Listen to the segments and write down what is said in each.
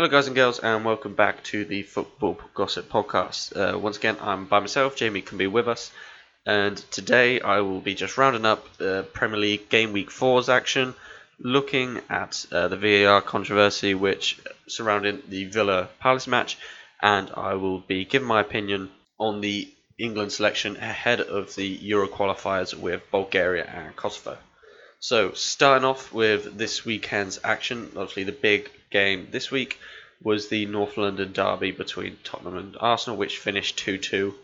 Hello, guys and girls, and welcome back to the Football Gossip Podcast. Uh, once again, I'm by myself. Jamie can be with us, and today I will be just rounding up the Premier League Game Week 4's action, looking at uh, the VAR controversy which surrounding the Villa Palace match, and I will be giving my opinion on the England selection ahead of the Euro qualifiers with Bulgaria and Kosovo. So, starting off with this weekend's action, obviously the big game this week was the North London derby between Tottenham and Arsenal, which finished 2 2.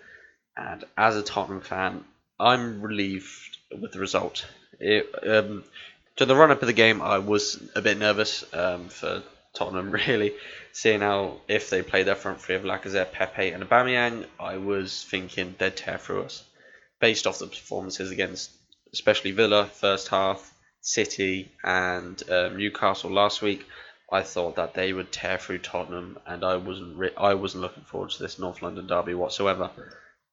And as a Tottenham fan, I'm relieved with the result. It, um, to the run up of the game, I was a bit nervous um, for Tottenham, really. Seeing how if they played their front three of Lacazette, Pepe, and Aubameyang, I was thinking they'd tear through us. Based off the performances against especially Villa first half, City, and um, Newcastle last week, I thought that they would tear through Tottenham, and I wasn't re- I wasn't looking forward to this North London derby whatsoever.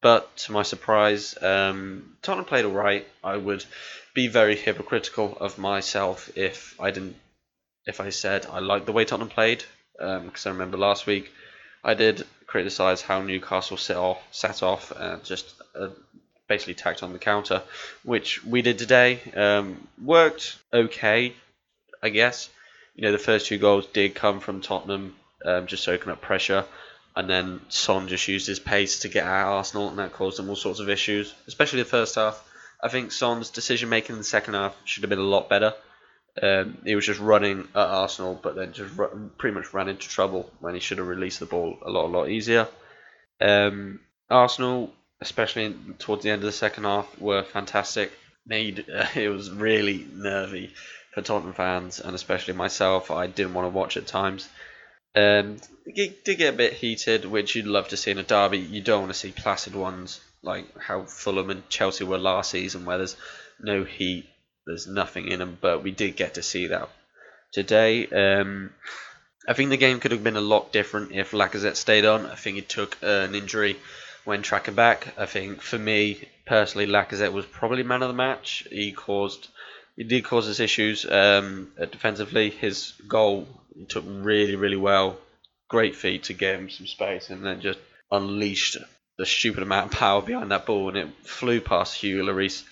But to my surprise, um, Tottenham played all right. I would be very hypocritical of myself if I didn't if I said I liked the way Tottenham played, because um, I remember last week I did criticise how Newcastle set off, sat off and just uh, basically tacked on the counter, which we did today. Um, worked okay, I guess. You know, the first two goals did come from Tottenham, um, just soaking up pressure. And then Son just used his pace to get at Arsenal, and that caused them all sorts of issues, especially the first half. I think Son's decision making in the second half should have been a lot better. Um, he was just running at Arsenal, but then just run, pretty much ran into trouble when he should have released the ball a lot, a lot easier. Um, Arsenal, especially towards the end of the second half, were fantastic. Made uh, it was really nervy for Tottenham fans, and especially myself. I didn't want to watch at times. Um, it did get a bit heated, which you'd love to see in a derby. You don't want to see placid ones like how Fulham and Chelsea were last season, where there's no heat, there's nothing in them. But we did get to see that today. Um, I think the game could have been a lot different if Lacazette stayed on. I think he took an injury when tracking back. I think for me personally, Lacazette was probably man of the match. He caused he did cause us issues um, defensively. His goal took really, really well. Great feet to give him some space and then just unleashed the stupid amount of power behind that ball and it flew past Hugo Lloris.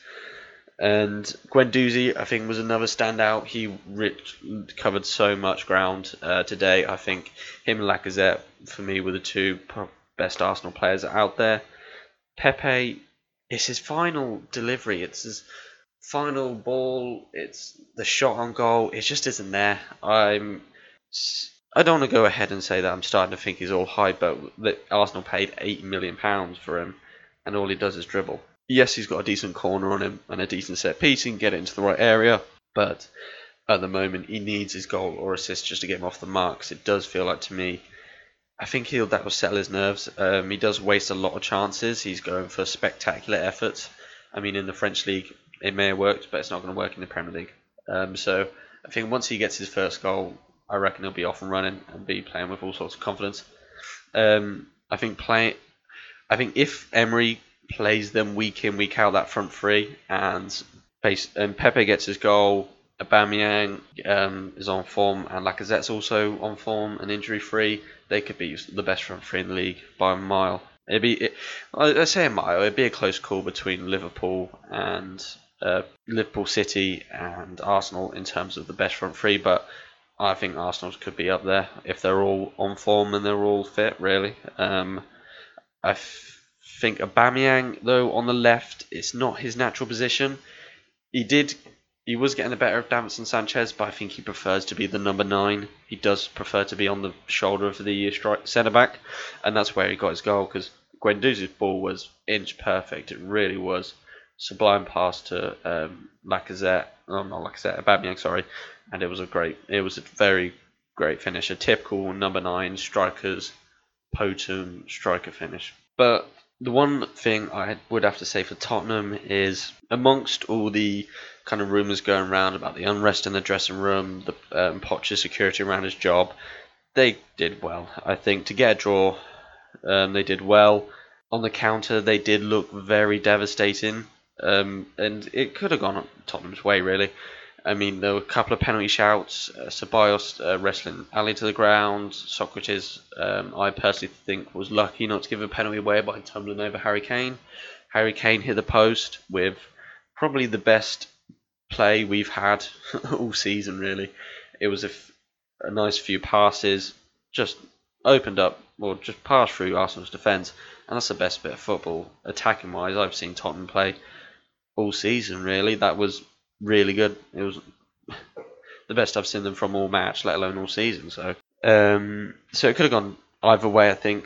And Guendouzi, I think, was another standout. He ripped, covered so much ground uh, today. I think him and Lacazette, for me, were the two best Arsenal players out there. Pepe, it's his final delivery. It's his final ball, it's the shot on goal. It just isn't there. I'm. I don't want to go ahead and say that I'm starting to think he's all hype, but that Arsenal paid eight million pounds for him, and all he does is dribble. Yes, he's got a decent corner on him and a decent set piece. He can get it into the right area, but at the moment he needs his goal or assist just to get him off the marks. It does feel like to me. I think he'll that will settle his nerves. Um, he does waste a lot of chances. He's going for spectacular efforts. I mean, in the French league, it may have worked, but it's not going to work in the Premier League. Um, so I think once he gets his first goal, I reckon he'll be off and running and be playing with all sorts of confidence. Um, I think play, I think if Emery plays them week in week out that front three and and Pepe gets his goal, Aubameyang um, is on form and Lacazette's also on form and injury free, they could be the best front three in the league by a mile. It'd be, it, I say a mile. It'd be a close call between Liverpool and uh, Liverpool City and Arsenal in terms of the best front three, but I think Arsenal could be up there if they're all on form and they're all fit. Really, um, I f- think Aubameyang though on the left, it's not his natural position. He did, he was getting the better of Davinson Sanchez, but I think he prefers to be the number nine. He does prefer to be on the shoulder of the centre back, and that's where he got his goal because Guendouzi's ball was inch perfect. It really was sublime pass to um, Lacazette. Oh, not Lacazette, Aubameyang, sorry. And it was a great, it was a very great finish. A typical number nine strikers, potent striker finish. But the one thing I would have to say for Tottenham is amongst all the kind of rumours going around about the unrest in the dressing room, the um, Poch's security around his job, they did well. I think to get a draw, um, they did well. On the counter, they did look very devastating. Um, and it could have gone Tottenham's way, really. I mean, there were a couple of penalty shouts. Uh, Ceballos uh, wrestling Alli to the ground. Sokratis, um, I personally think, was lucky not to give a penalty away by tumbling over Harry Kane. Harry Kane hit the post with probably the best play we've had all season, really. It was a, f- a nice few passes, just opened up, or just passed through Arsenal's defence, and that's the best bit of football, attacking wise, I've seen Tottenham play all season, really. That was really good. It was the best I've seen them from all match, let alone all season. So, um, so it could have gone either way. I think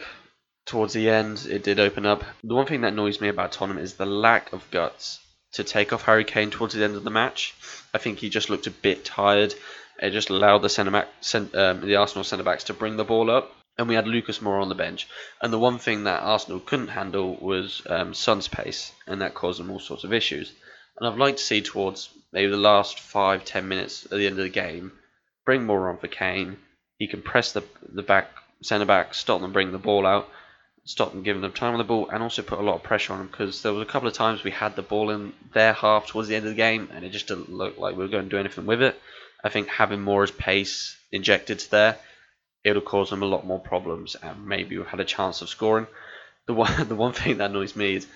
towards the end it did open up. The one thing that annoys me about Tottenham is the lack of guts to take off Harry Kane towards the end of the match. I think he just looked a bit tired. It just allowed the centre back, um, the Arsenal centre backs to bring the ball up, and we had Lucas Moura on the bench. And the one thing that Arsenal couldn't handle was um, Son's pace, and that caused them all sorts of issues. And I'd like to see towards maybe the last five, ten minutes at the end of the game, bring more on for Kane. He can press the the back centre back, stop them bring the ball out, stop them giving them time on the ball, and also put a lot of pressure on them because there was a couple of times we had the ball in their half towards the end of the game, and it just didn't look like we were going to do anything with it. I think having Moura's pace injected to there, it would have them a lot more problems, and maybe we've had a chance of scoring. The one the one thing that annoys me is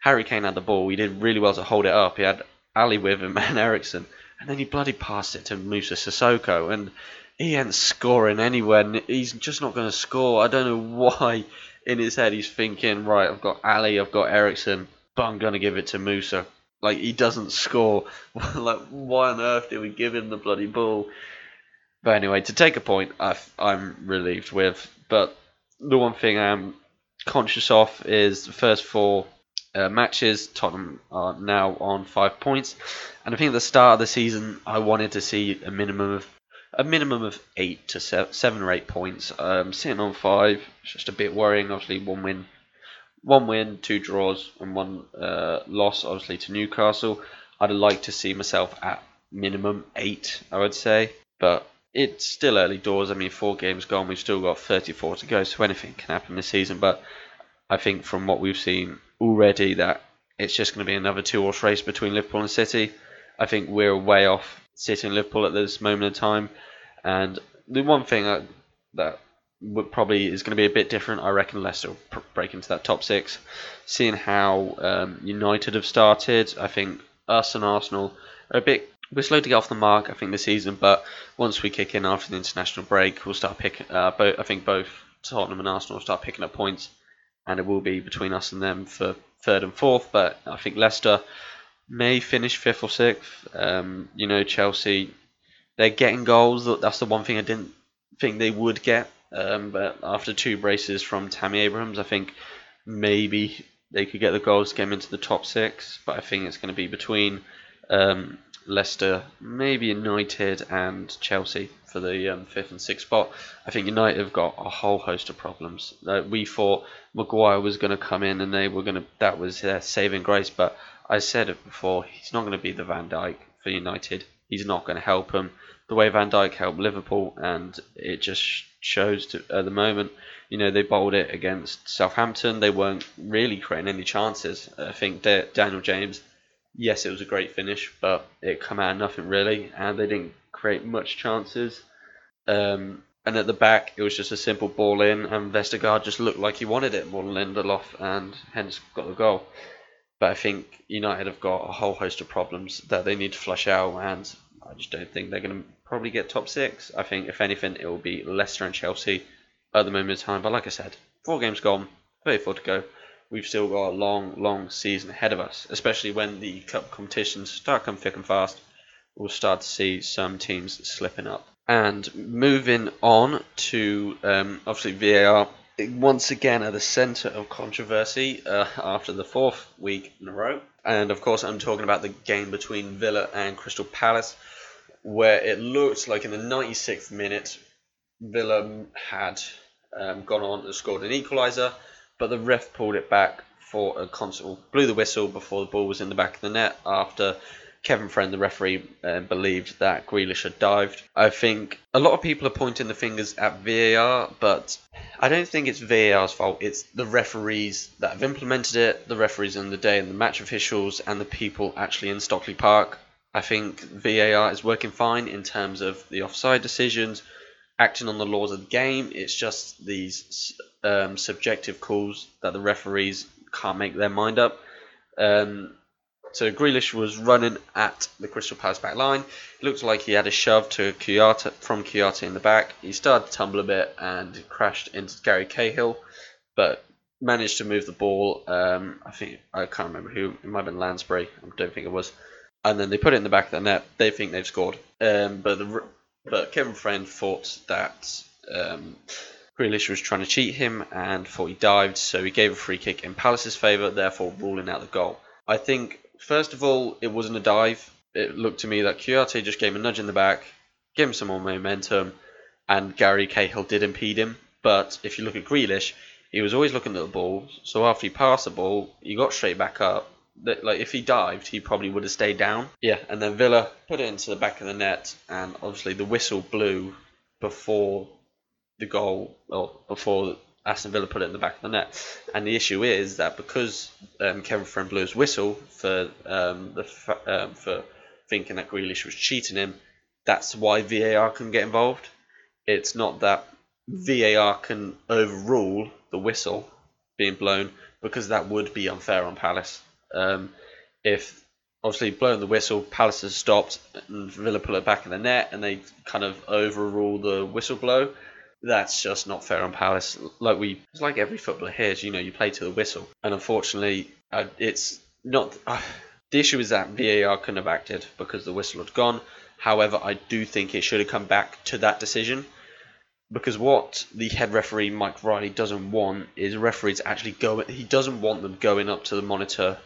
Harry Kane had the ball. He did really well to hold it up. He had Alli with him and Eriksen, and then he bloody passed it to Moussa Sissoko, and he ain't scoring anywhere. He's just not going to score. I don't know why. In his head, he's thinking, right, I've got Alli, I've got Eriksen, but I'm going to give it to Moussa. Like he doesn't score. like why on earth did we give him the bloody ball? But anyway, to take a point, i am relieved with. But the one thing I'm conscious of is the first four uh, matches. Tottenham are now on five points, and I think at the start of the season, I wanted to see a minimum of a minimum of eight to seven, or eight points. Um, sitting on five, it's just a bit worrying. Obviously, one win, one win, two draws, and one uh, loss. Obviously to Newcastle. I'd like to see myself at minimum eight. I would say, but it's still early doors. I mean, four games gone. We've still got 34 to go, so anything can happen this season. But I think from what we've seen already that it's just going to be another two-horse race between Liverpool and City. I think we're way off City and Liverpool at this moment in time. And the one thing that, that would probably is going to be a bit different, I reckon Leicester will break into that top six. Seeing how um, United have started, I think us and Arsenal are a bit. We're slow to get off the mark, I think, this season. But once we kick in after the international break, we'll start picking. Uh, both, I think both Tottenham and Arsenal will start picking up points and it will be between us and them for third and fourth. But I think Leicester may finish fifth or sixth. Um, you know, Chelsea, they're getting goals. That's the one thing I didn't think they would get. Um, but after two braces from Tammy Abrahams, I think maybe they could get the goals, get them into the top six. But I think it's going to be between um, Leicester, maybe United, and Chelsea for the um, fifth and sixth spot. I think United have got a whole host of problems. Uh, we thought Maguire was going to come in and they were going to that was their saving grace, but I said it before. He's not going to be the Van Dijk for United. He's not going to help them the way Van Dijk helped Liverpool, and it just shows to, at the moment. You know they bowled it against Southampton. They weren't really creating any chances. I think Daniel James yes, it was a great finish, but it come out of nothing really, and they didn't create much chances. Um, and at the back, it was just a simple ball in, and Vestergaard just looked like he wanted it more than Lindelof, and hence got the goal. But I think United have got a whole host of problems that they need to flush out, and I just don't think they're going to probably get top six. I think, if anything, it will be Leicester and Chelsea at the moment in time. But like I said, four games gone, 34 to go we've still got a long, long season ahead of us, especially when the cup competitions start coming thick and fast. We'll start to see some teams slipping up. And moving on to um, obviously VAR, once again at the centre of controversy uh, after the fourth week in a row. And of course, I'm talking about the game between Villa and Crystal Palace, where it looked like in the 96th minute, Villa had um, gone on and scored an equaliser but the ref pulled it back for a console, blew the whistle before the ball was in the back of the net after Kevin Friend, the referee, uh, believed that Grealish had dived. I think a lot of people are pointing the fingers at VAR, but I don't think it's VAR's fault. It's the referees that have implemented it, the referees in the day, and the match officials, and the people actually in Stockley Park I think VAR is working fine in terms of the offside decisions, acting on the laws of the game. It's just these um, subjective calls that the referees can't make their mind up. Um, so Grealish was running at the Crystal Palace back line. It looked like he had a shove to Kouyaté from Kouyaté in the back. He started to tumble a bit and crashed into Gary Cahill, but managed to move the ball. Um, I think I can't remember who. It might have been Lansbury. I don't think it was. And then they put it in the back of the net. They think they've scored. Um, but the but Kevin Friend thought that um, Grealish was trying to cheat him and thought he dived, so he gave a free kick in Palace's favour, therefore ruling out the goal. I think first of all, it wasn't a dive. It looked to me that Kouyaté just gave him a nudge in the back, gave him some more momentum, and Gary Cahill did impede him. But if you look at Grealish, he was always looking at the ball. So after he passed the ball, he got straight back up. Like if he dived, he probably would have stayed down. Yeah, and then Villa put it into the back of the net, and obviously the whistle blew before the goal, or before Aston Villa put it in the back of the net. And the issue is that because um, Kevin Friend blew his whistle for um, the um, for thinking that Grealish was cheating him, that's why VAR can get involved. It's not that VAR can overrule the whistle being blown because that would be unfair on Palace. Um, if obviously blowing the whistle, Palace has stopped and Villa pull it back in the net and they kind of overrule the whistle blow that's just not fair on Palace. Like we, it's like every footballer here, you know, you play to the whistle, and unfortunately, uh, it's not. Uh, the issue is that VAR couldn't have acted because the whistle had gone. However, I do think it should have come back to that decision because what the head referee Mike Riley doesn't want is referees actually going. He doesn't want them going up to the monitor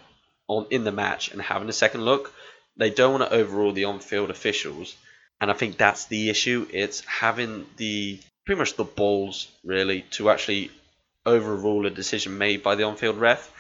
on in the match and having a second look. They don't want to overrule the on-field officials, and I think that's the issue. It's having the pretty much the balls really to actually overrule a decision made by the on-field ref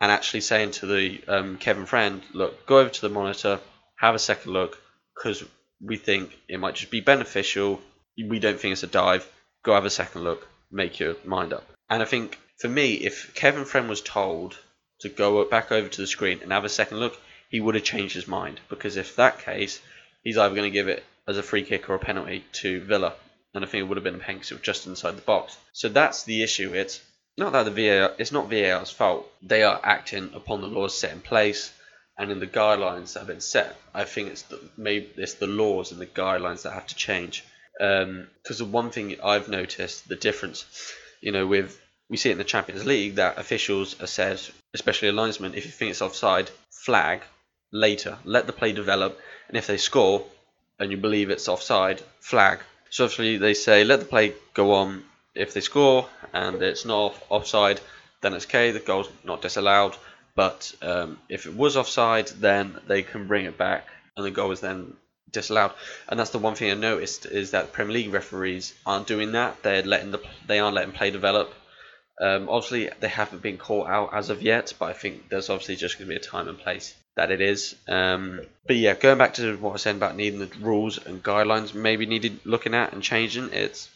and actually saying to the um, Kevin Friend, look, go over to the monitor, have a second look because we think it might just be beneficial. We don't think it's a dive. Go have a second look, make your mind up. And I think for me, if Kevin Friend was told to go back over to the screen and have a second look, he would have changed his mind because if that case, he's either going to give it as a free kick or a penalty to Villa and I think it would have been a penalty just inside the box. So that's the issue. It's not that the VAR, it's not VAR's fault. They are acting upon the laws set in place and in the guidelines that have been set. I think it's the, maybe it's the laws and the guidelines that have to change. Because um, the one thing I've noticed, the difference, you know, with we see it in the Champions League that officials are said, especially a linesman, if you think it's offside, flag later, let the play develop, and if they score and you believe it's offside, flag so obviously they say let the play go on. If they score and it's not offside, then it's okay. The goal's not disallowed. But um, if it was offside, then they can bring it back, and the goal is then disallowed. And that's the one thing I noticed is that Premier League referees aren't doing that. They're letting the they aren't letting play develop. Um, obviously, they haven't been caught out as of yet, but I think there's obviously just going to be a time and place that it is. Um, but yeah, going back to what I said about needing the rules and guidelines, maybe needed looking at and changing. It's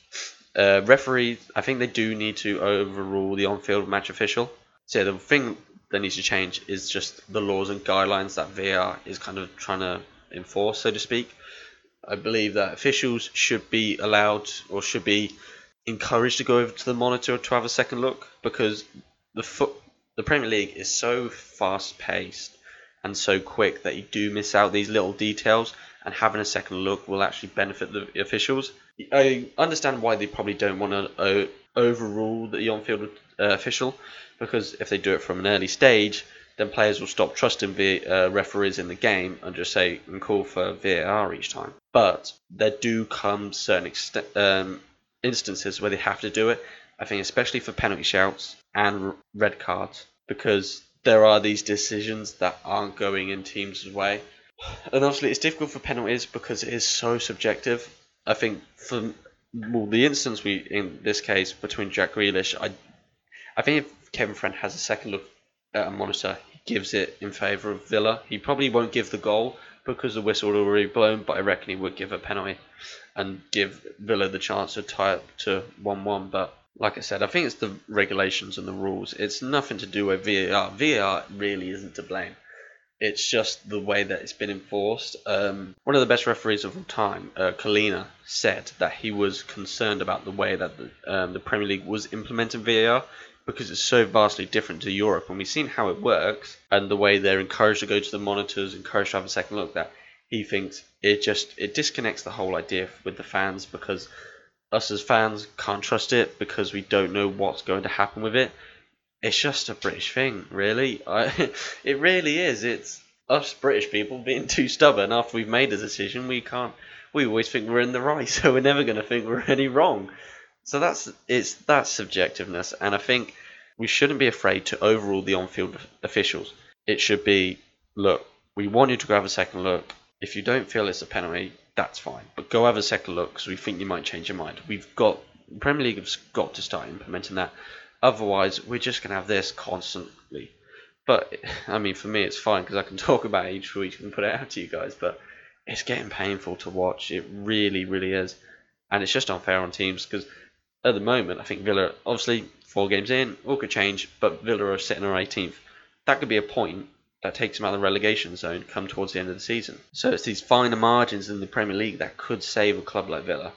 uh, referees. I think they do need to overrule the on-field match official. So the thing that needs to change is just the laws and guidelines that VAR is kind of trying to enforce, so to speak. I believe that officials should be allowed or should be encouraged to go over to the monitor to have a second look because the foot the Premier League is so fast paced and so quick that you do miss out these little details and having a second look will actually benefit the officials. I understand why they probably don't want to uh, overrule the on-field uh, official because if they do it from an early stage, then players will stop trusting the uh, referees in the game and just say and call for VAR each time. But there do come certain um, instances where they have to do it. I think especially for penalty shouts and red cards because there are these decisions that aren't going in teams' way. And obviously, it's difficult for penalties because it is so subjective. I think for well, the instance we in this case between Jack Grealish, I, I think if Kevin Friend has a second look at a monitor, he gives it in favour of Villa. He probably won't give the goal because the whistle had already blown, but I reckon he would give a penalty and give Villa the chance to tie up to one-one. But like I said, I think it's the regulations and the rules. It's nothing to do with VAR. VAR really isn't to blame. It's just the way that it's been enforced. Um, one of the best referees of all time, uh, Collina, said that he was concerned about the way that the, um, the Premier League was implementing VAR because it's so vastly different to Europe. And we've seen how it works and the way they're encouraged to go to the monitors, encouraged to have a second look. That he thinks it just it disconnects the whole idea with the fans because us as fans can't trust it because we don't know what's going to happen with it. It's just a British thing, really. I, it really is. It's us British people being too stubborn after we've made a decision. We can't. We always think we're in the right, so we're never going to think we're any wrong. So that's it's that subjectiveness, and I think we shouldn't be afraid to overrule the on-field officials. It should be, look, we want you to have a second look. If you don't feel it's a penalty, that's fine. But go have a second look because we think you might change your mind. We've got Premier League has got to start implementing that. Otherwise, we're just going to have this constantly. But I mean, for me, it's fine because I can talk about it each week and put it out to you guys. But it's getting painful to watch. It really, really is, and it's just unfair on teams because at the moment, I think Villa obviously four games in, all could change, but Villa are sitting on 18th. That could be a point that takes them out of the relegation zone come towards the end of the season. So it's these finer margins in the Premier League that could save a club like Villa.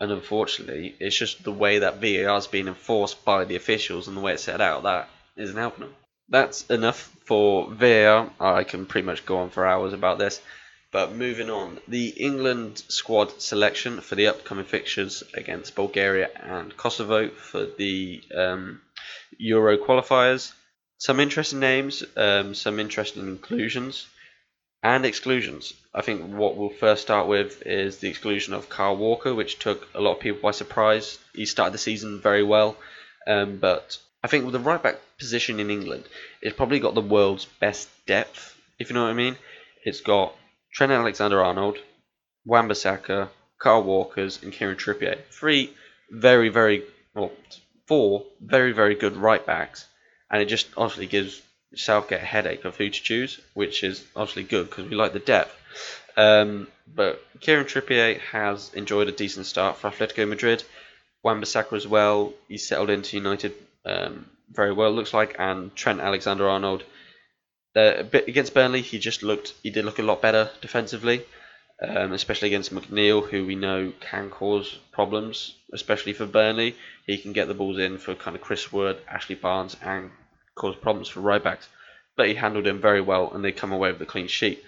And unfortunately, it's just the way that VAR is being enforced by the officials and the way it's set out that isn't helping them. That's enough for VAR. I can pretty much go on for hours about this. But moving on, the England squad selection for the upcoming fixtures against Bulgaria and Kosovo for the um, Euro qualifiers some interesting names, um, some interesting inclusions and exclusions. I think what we'll first start with is the exclusion of Kyle Walker, which took a lot of people by surprise. He started the season very well, um, but I think with the right back position in England, it's probably got the world's best depth, if you know what I mean. It's got Trent Alexander Arnold, Wan Bissaka, Kyle Walkers, and Kieran Trippier. Three very, very, well, four very, very good right backs and it just obviously gives Southgate a headache of who to choose, which is obviously good because we like the depth. Um, but Kieran Trippier has enjoyed a decent start for Atletico Madrid. Wan-Bissaka as well. He settled into United um, very well, looks like, and Trent Alexander-Arnold. Uh, against Burnley, he just looked. He did look a lot better defensively, um, especially against McNeil, who we know can cause problems, especially for Burnley. He can get the balls in for kind of Chris Wood, Ashley Barnes, and cause problems for right backs, but he handled him very well and they come away with a clean sheet.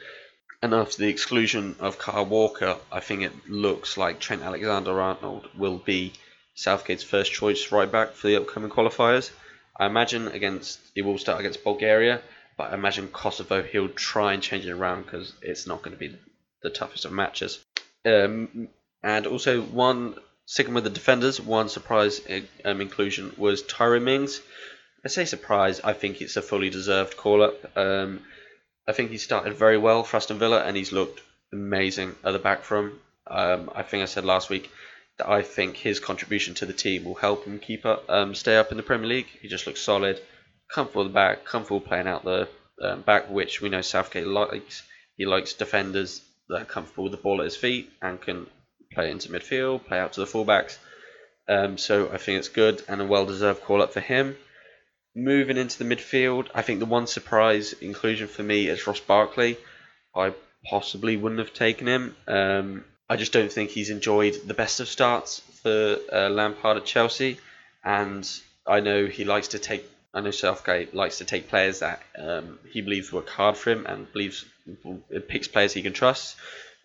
And after the exclusion of Kyle Walker, I think it looks like Trent Alexander Arnold will be Southgate's first choice right back for the upcoming qualifiers. I imagine against he will start against Bulgaria, but I imagine Kosovo he'll try and change it around because it's not going to be the toughest of matches. Um, and also one sticking with the defenders, one surprise um, inclusion was Tyrone Mings. I say surprise. I think it's a fully deserved call up. Um, I think he started very well for Aston Villa and he's looked amazing at the back from. Um, I think I said last week that I think his contribution to the team will help him keep up, um, stay up in the Premier League. He just looks solid, comfortable at the back, comfortable playing out the um, back, which we know Southgate likes. He likes defenders that are comfortable with the ball at his feet and can play into midfield, play out to the fullbacks. Um, so I think it's good and a well-deserved call up for him. Moving into the midfield, I think the one surprise inclusion for me is Ross Barkley. I possibly wouldn't have taken him. Um, I just don't think he's enjoyed the best of starts for uh, Lampard at Chelsea, and I know he likes to take. I know Southgate likes to take players that um, he believes work hard for him and believes picks players he can trust.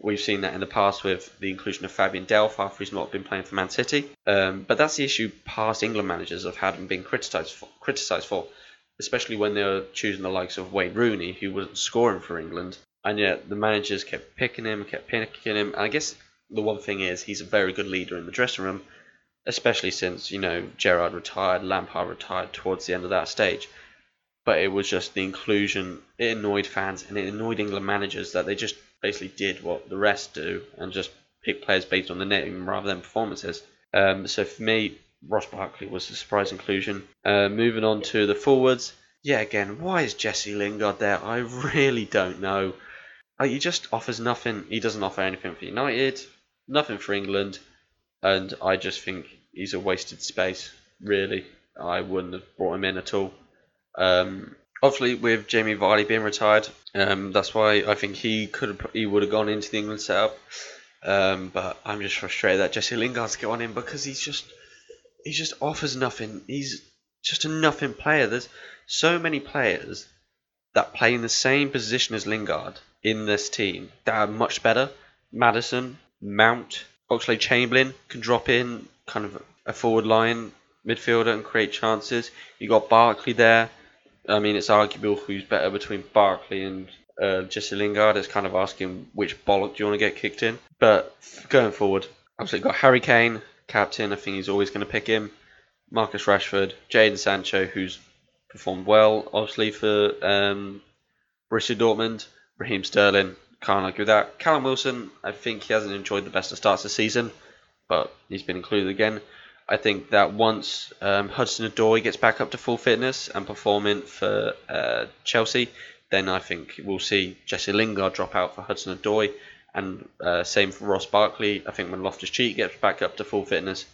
We've seen that in the past with the inclusion of Fabian Delph after he's not been playing for Man City. Um, but that's the issue past England managers have had and been criticised for, criticised for, especially when they were choosing the likes of Wayne Rooney, who wasn't scoring for England. And yet the managers kept picking him, kept picking him. And I guess the one thing is he's a very good leader in the dressing room, especially since, you know, Gerrard retired, Lampard retired towards the end of that stage. But it was just the inclusion, it annoyed fans and it annoyed England managers that they just basically did what the rest do and just pick players based on the name rather than performances. Um, so for me, Ross Barkley was a surprise inclusion. Uh, moving on to the forwards. Yeah, again, why is Jesse Lingard there? I really don't know. He just offers nothing. He doesn't offer anything for United, nothing for England, and I just think he's a wasted space. Really, I wouldn't have brought him in at all. Um, Obviously, with Jamie Vardy being retired, um, that's why I think he could he would have gone into the England setup. Um, but I'm just frustrated that Jesse Lingard's got him because he's just he just offers nothing. He's just a nothing player. There's so many players that play in the same position as Lingard in this team that are much better. Maddison, Mount, Oxlade Chamberlain can drop in kind of a forward line midfielder and create chances. You got Barkley there. I mean, it's arguable who's better between Barkley and uh, Jesse Lingard. It's kind of asking which bollock do you want to get kicked in. But going forward, obviously got Harry Kane, captain. I think he's always going to pick him. Marcus Rashford, Jadon Sancho, who's performed well, obviously for um, Borussia Dortmund. Raheem Sterling, can't argue with that. Callum Wilson, I think he hasn't enjoyed the best of starts the season, but he's been included again. I think that once um, Hudson Odoi gets back up to full fitness and performing for uh, Chelsea, then I think we'll see Jesse Lingard drop out for Hudson Odoi, and uh, same for Ross Barkley. I think when Loftus Cheek gets back up to full fitness,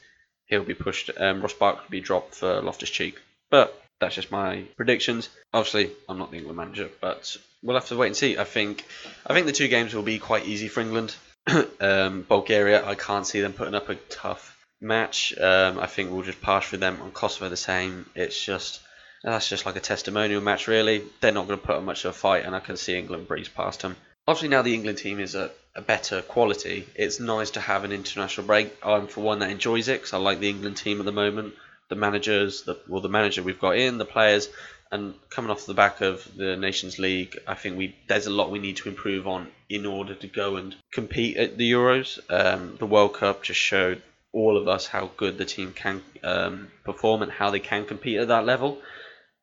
he'll be pushed. Um, Ross Barkley will be dropped for Loftus Cheek, but that's just my predictions. Obviously, I'm not the England manager, but we'll have to wait and see. I think I think the two games will be quite easy for England. um, Bulgaria, I can't see them putting up a tough match. Um, I think we'll just pass through them. On Kosovo, the same. It's just that's just like a testimonial match, really. They're not going to put up much of a fight, and I can see England breeze past them. Obviously, now the England team is a, a better quality. It's nice to have an international break. I'm for one that enjoys it because I like the England team at the moment. The managers, the well, the manager we've got in, the players, and coming off the back of the Nations League, I think we there's a lot we need to improve on in order to go and compete at the Euros. Um, the World Cup just showed all of us how good the team can um, perform and how they can compete at that level.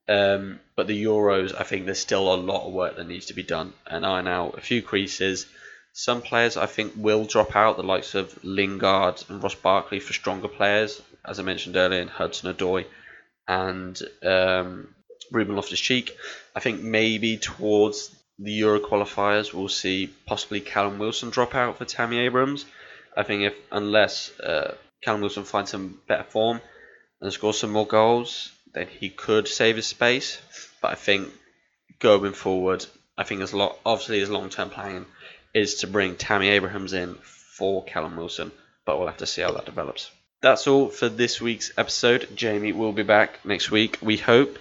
Um, but the Euros, I think there's still a lot of work that needs to be done and iron out a few creases. Some players I think will drop out, the likes of Lingard and Ross Barkley for stronger players, as I mentioned earlier, in Hudson Odoi and um, Ruben Loftus Cheek. I think maybe towards the Euro qualifiers, we'll see possibly Callum Wilson drop out for Tammy Abrahams. I think if unless uh, Callum Wilson finds some better form and scores some more goals, then he could save his space. But I think going forward, I think a lot. Obviously, his long-term plan is to bring Tammy Abrahams in for Callum Wilson, but we'll have to see how that develops. That's all for this week's episode. Jamie will be back next week, we hope,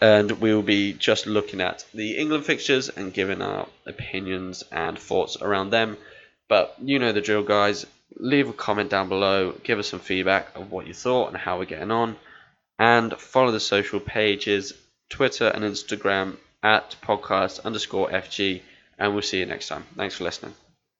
and we will be just looking at the England fixtures and giving our opinions and thoughts around them. But you know the drill, guys. Leave a comment down below, give us some feedback of what you thought and how we're getting on and follow the social pages Twitter and Instagram at podcast underscore FG. And we'll see you next time. Thanks for listening.